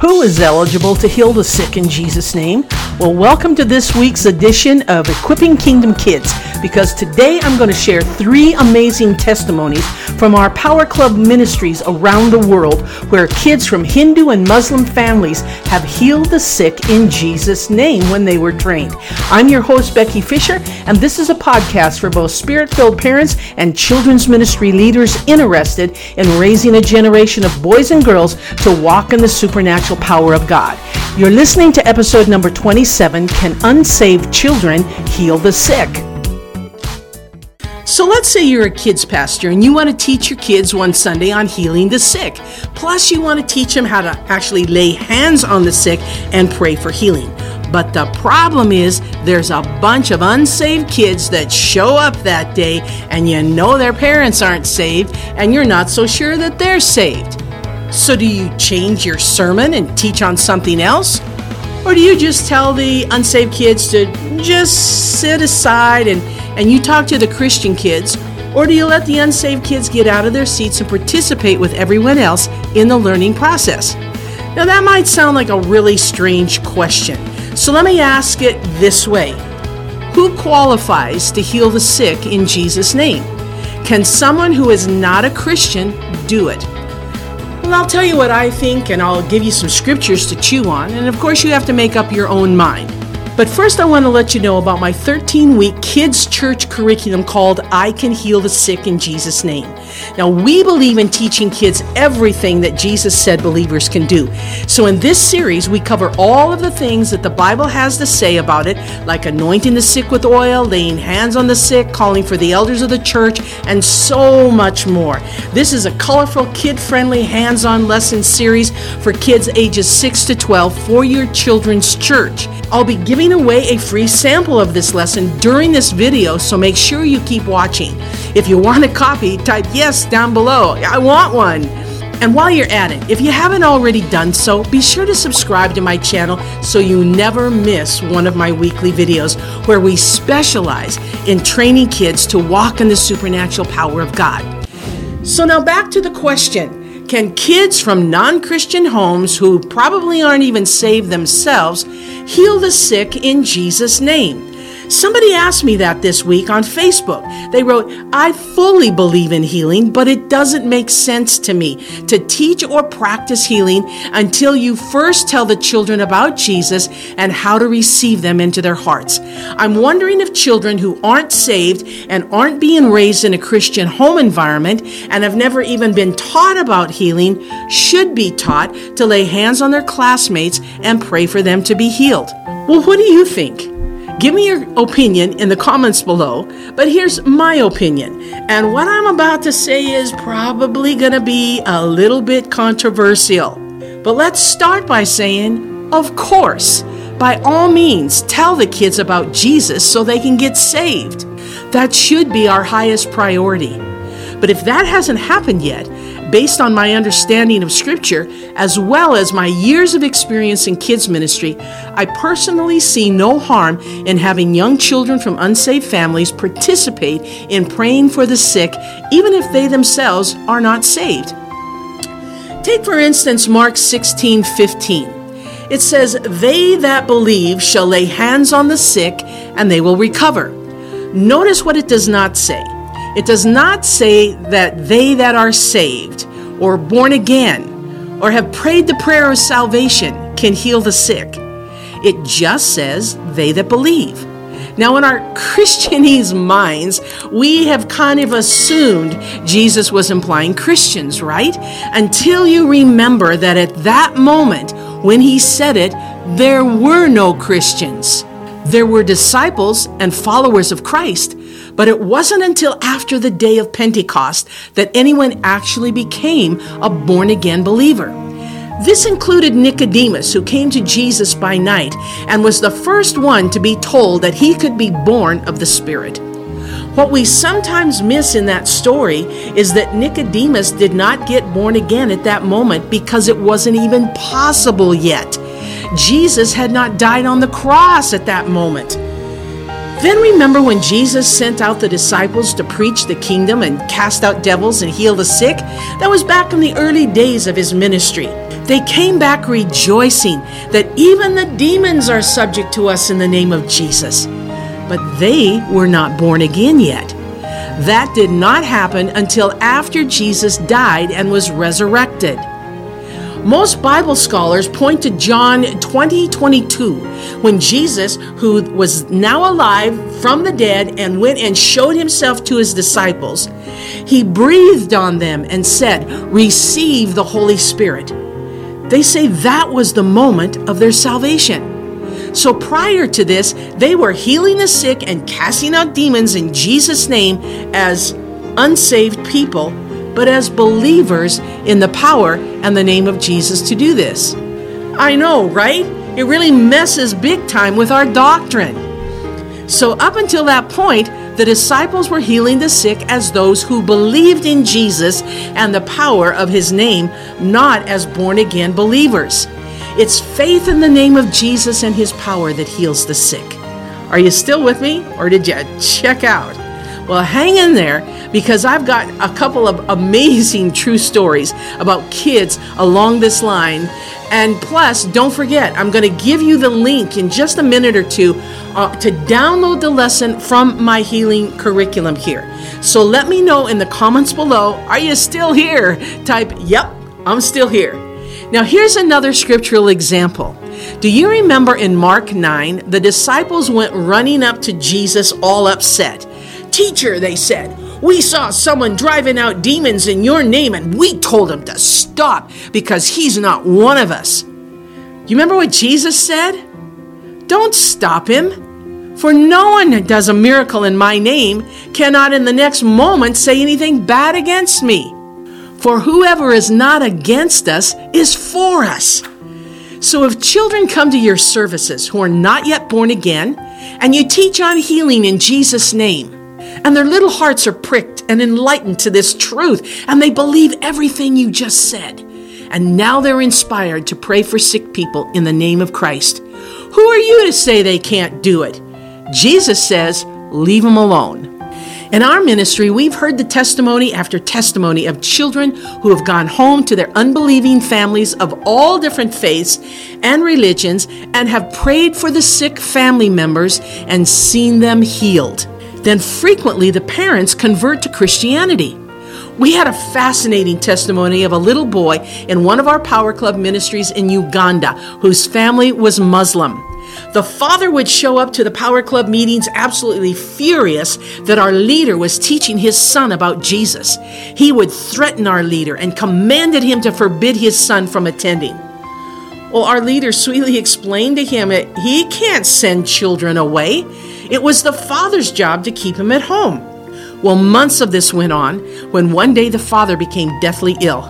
Who is eligible to heal the sick in Jesus' name? Well, welcome to this week's edition of Equipping Kingdom Kids because today I'm going to share three amazing testimonies from our Power Club ministries around the world where kids from Hindu and Muslim families have healed the sick in Jesus' name when they were trained. I'm your host, Becky Fischer, and this is a podcast for both spirit filled parents and children's ministry leaders interested in raising a generation of boys and girls to walk in the supernatural power of God. You're listening to episode number 27 Can Unsaved Children Heal the Sick? So let's say you're a kids pastor and you want to teach your kids one Sunday on healing the sick. Plus, you want to teach them how to actually lay hands on the sick and pray for healing. But the problem is, there's a bunch of unsaved kids that show up that day, and you know their parents aren't saved, and you're not so sure that they're saved. So, do you change your sermon and teach on something else? Or do you just tell the unsaved kids to just sit aside and, and you talk to the Christian kids? Or do you let the unsaved kids get out of their seats and participate with everyone else in the learning process? Now, that might sound like a really strange question. So, let me ask it this way Who qualifies to heal the sick in Jesus' name? Can someone who is not a Christian do it? Well, I'll tell you what I think, and I'll give you some scriptures to chew on, and of course, you have to make up your own mind. But first, I want to let you know about my 13 week kids' church curriculum called I Can Heal the Sick in Jesus' Name. Now, we believe in teaching kids everything that Jesus said believers can do. So, in this series, we cover all of the things that the Bible has to say about it, like anointing the sick with oil, laying hands on the sick, calling for the elders of the church, and so much more. This is a colorful, kid friendly, hands on lesson series for kids ages 6 to 12 for your children's church. I'll be giving away a free sample of this lesson during this video, so make sure you keep watching. If you want a copy, type yes down below. I want one. And while you're at it, if you haven't already done so, be sure to subscribe to my channel so you never miss one of my weekly videos where we specialize in training kids to walk in the supernatural power of God. So now back to the question can kids from non Christian homes who probably aren't even saved themselves heal the sick in Jesus' name? Somebody asked me that this week on Facebook. They wrote, I fully believe in healing, but it doesn't make sense to me to teach or practice healing until you first tell the children about Jesus and how to receive them into their hearts. I'm wondering if children who aren't saved and aren't being raised in a Christian home environment and have never even been taught about healing should be taught to lay hands on their classmates and pray for them to be healed. Well, what do you think? Give me your opinion in the comments below, but here's my opinion. And what I'm about to say is probably going to be a little bit controversial. But let's start by saying, of course, by all means, tell the kids about Jesus so they can get saved. That should be our highest priority. But if that hasn't happened yet, based on my understanding of Scripture, as well as my years of experience in kids' ministry, I personally see no harm in having young children from unsaved families participate in praying for the sick, even if they themselves are not saved. Take, for instance, Mark 16 15. It says, They that believe shall lay hands on the sick, and they will recover. Notice what it does not say. It does not say that they that are saved or born again or have prayed the prayer of salvation can heal the sick. It just says they that believe. Now, in our Christianese minds, we have kind of assumed Jesus was implying Christians, right? Until you remember that at that moment, when he said it, there were no Christians. There were disciples and followers of Christ, but it wasn't until after the day of Pentecost that anyone actually became a born again believer. This included Nicodemus, who came to Jesus by night and was the first one to be told that he could be born of the Spirit. What we sometimes miss in that story is that Nicodemus did not get born again at that moment because it wasn't even possible yet. Jesus had not died on the cross at that moment. Then remember when Jesus sent out the disciples to preach the kingdom and cast out devils and heal the sick? That was back in the early days of his ministry. They came back rejoicing that even the demons are subject to us in the name of Jesus. But they were not born again yet. That did not happen until after Jesus died and was resurrected. Most Bible scholars point to John 20 22, when Jesus, who was now alive from the dead and went and showed himself to his disciples, he breathed on them and said, Receive the Holy Spirit. They say that was the moment of their salvation. So prior to this, they were healing the sick and casting out demons in Jesus' name as unsaved people but as believers in the power and the name of Jesus to do this. I know, right? It really messes big time with our doctrine. So, up until that point, the disciples were healing the sick as those who believed in Jesus and the power of his name, not as born again believers. It's faith in the name of Jesus and his power that heals the sick. Are you still with me, or did you check out? Well, hang in there because I've got a couple of amazing true stories about kids along this line. And plus, don't forget, I'm going to give you the link in just a minute or two uh, to download the lesson from my healing curriculum here. So let me know in the comments below are you still here? Type, yep, I'm still here. Now, here's another scriptural example. Do you remember in Mark 9, the disciples went running up to Jesus all upset? Teacher, they said, we saw someone driving out demons in your name and we told him to stop because he's not one of us. You remember what Jesus said? Don't stop him. For no one that does a miracle in my name cannot in the next moment say anything bad against me. For whoever is not against us is for us. So if children come to your services who are not yet born again, and you teach on healing in Jesus' name, and their little hearts are pricked and enlightened to this truth, and they believe everything you just said. And now they're inspired to pray for sick people in the name of Christ. Who are you to say they can't do it? Jesus says, leave them alone. In our ministry, we've heard the testimony after testimony of children who have gone home to their unbelieving families of all different faiths and religions and have prayed for the sick family members and seen them healed then frequently the parents convert to Christianity. We had a fascinating testimony of a little boy in one of our Power Club ministries in Uganda whose family was Muslim. The father would show up to the Power Club meetings absolutely furious that our leader was teaching his son about Jesus. He would threaten our leader and commanded him to forbid his son from attending. Well, our leader sweetly explained to him that he can't send children away. It was the father's job to keep him at home. Well, months of this went on when one day the father became deathly ill.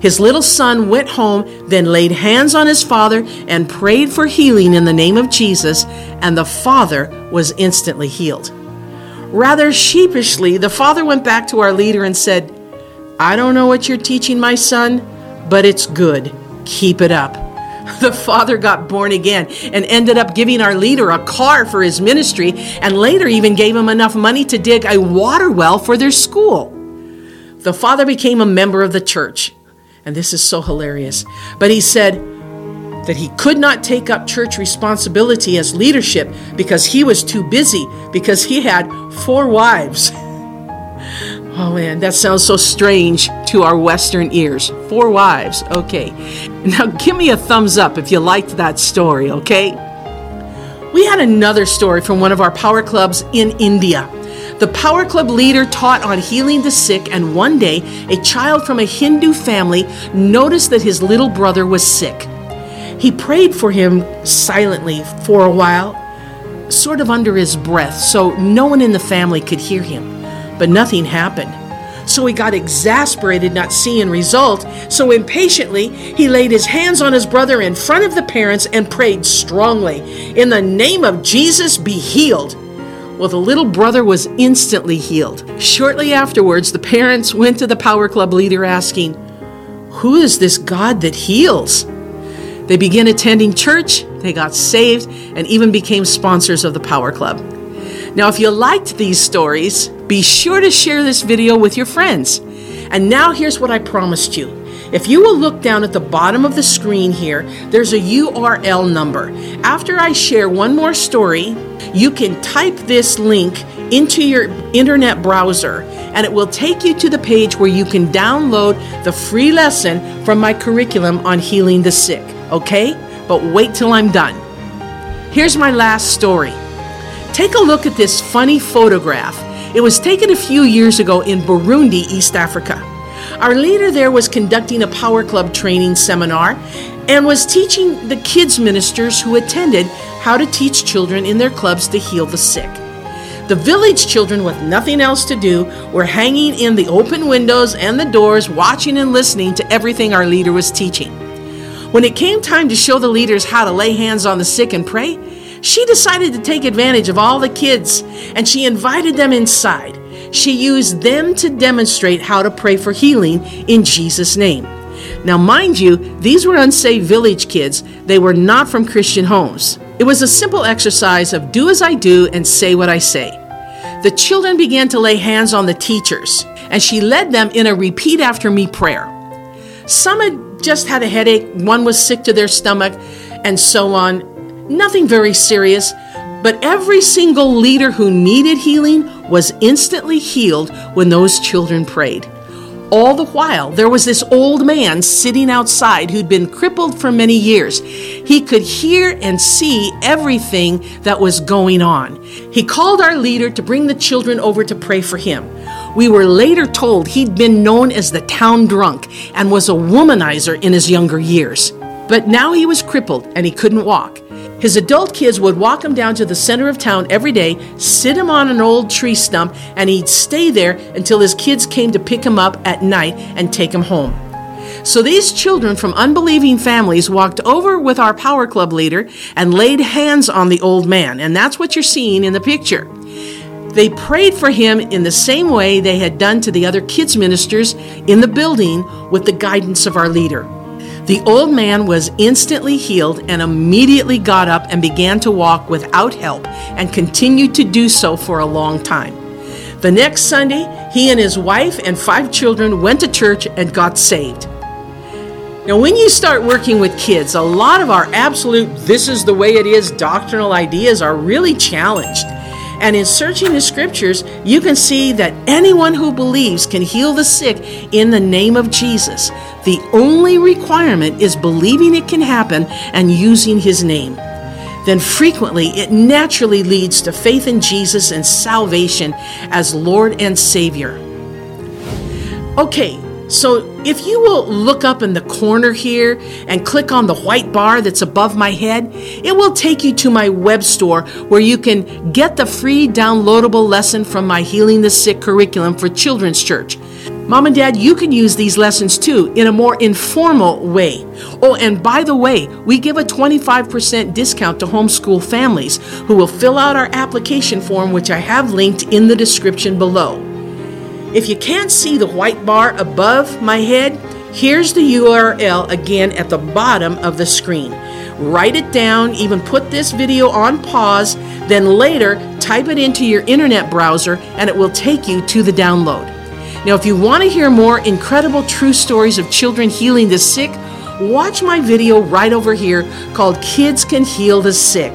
His little son went home, then laid hands on his father and prayed for healing in the name of Jesus, and the father was instantly healed. Rather sheepishly, the father went back to our leader and said, I don't know what you're teaching my son, but it's good. Keep it up. the father got born again and ended up giving our leader a car for his ministry and later even gave him enough money to dig a water well for their school. The father became a member of the church. And this is so hilarious. But he said that he could not take up church responsibility as leadership because he was too busy because he had four wives. Oh man, that sounds so strange to our Western ears. Four wives, okay. Now give me a thumbs up if you liked that story, okay? We had another story from one of our power clubs in India. The power club leader taught on healing the sick, and one day a child from a Hindu family noticed that his little brother was sick. He prayed for him silently for a while, sort of under his breath, so no one in the family could hear him but nothing happened. So he got exasperated not seeing result. So impatiently, he laid his hands on his brother in front of the parents and prayed strongly, In the name of Jesus, be healed. Well, the little brother was instantly healed. Shortly afterwards, the parents went to the Power Club leader asking, Who is this God that heals? They began attending church, they got saved, and even became sponsors of the Power Club. Now, if you liked these stories, be sure to share this video with your friends. And now here's what I promised you. If you will look down at the bottom of the screen here, there's a URL number. After I share one more story, you can type this link into your internet browser and it will take you to the page where you can download the free lesson from my curriculum on healing the sick. Okay? But wait till I'm done. Here's my last story. Take a look at this funny photograph. It was taken a few years ago in Burundi, East Africa. Our leader there was conducting a Power Club training seminar and was teaching the kids ministers who attended how to teach children in their clubs to heal the sick. The village children, with nothing else to do, were hanging in the open windows and the doors, watching and listening to everything our leader was teaching. When it came time to show the leaders how to lay hands on the sick and pray, she decided to take advantage of all the kids and she invited them inside. She used them to demonstrate how to pray for healing in Jesus' name. Now, mind you, these were unsaved village kids. They were not from Christian homes. It was a simple exercise of do as I do and say what I say. The children began to lay hands on the teachers, and she led them in a repeat after me prayer. Some had just had a headache, one was sick to their stomach, and so on. Nothing very serious, but every single leader who needed healing was instantly healed when those children prayed. All the while, there was this old man sitting outside who'd been crippled for many years. He could hear and see everything that was going on. He called our leader to bring the children over to pray for him. We were later told he'd been known as the town drunk and was a womanizer in his younger years. But now he was crippled and he couldn't walk. His adult kids would walk him down to the center of town every day, sit him on an old tree stump, and he'd stay there until his kids came to pick him up at night and take him home. So these children from unbelieving families walked over with our Power Club leader and laid hands on the old man, and that's what you're seeing in the picture. They prayed for him in the same way they had done to the other kids ministers in the building with the guidance of our leader. The old man was instantly healed and immediately got up and began to walk without help and continued to do so for a long time. The next Sunday, he and his wife and five children went to church and got saved. Now, when you start working with kids, a lot of our absolute this is the way it is doctrinal ideas are really challenged. And in searching the scriptures, you can see that anyone who believes can heal the sick in the name of Jesus. The only requirement is believing it can happen and using his name. Then frequently it naturally leads to faith in Jesus and salvation as Lord and Savior. Okay, so if you will look up in the corner here and click on the white bar that's above my head, it will take you to my web store where you can get the free downloadable lesson from my Healing the Sick curriculum for Children's Church. Mom and Dad, you can use these lessons too in a more informal way. Oh, and by the way, we give a 25% discount to homeschool families who will fill out our application form, which I have linked in the description below. If you can't see the white bar above my head, here's the URL again at the bottom of the screen. Write it down, even put this video on pause, then later type it into your internet browser and it will take you to the download. Now, if you want to hear more incredible true stories of children healing the sick, watch my video right over here called Kids Can Heal the Sick.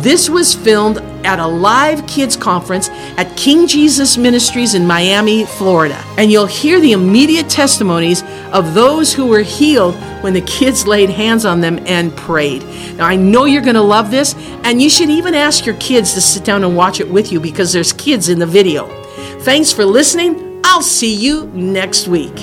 This was filmed at a live kids conference at King Jesus Ministries in Miami, Florida. And you'll hear the immediate testimonies of those who were healed when the kids laid hands on them and prayed. Now, I know you're going to love this, and you should even ask your kids to sit down and watch it with you because there's kids in the video. Thanks for listening. I'll see you next week.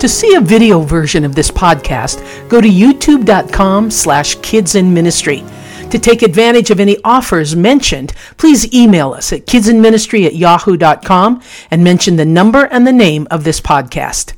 To see a video version of this podcast, go to youtube.com slash kids in ministry. To take advantage of any offers mentioned, please email us at kidsinministry at yahoo.com and mention the number and the name of this podcast.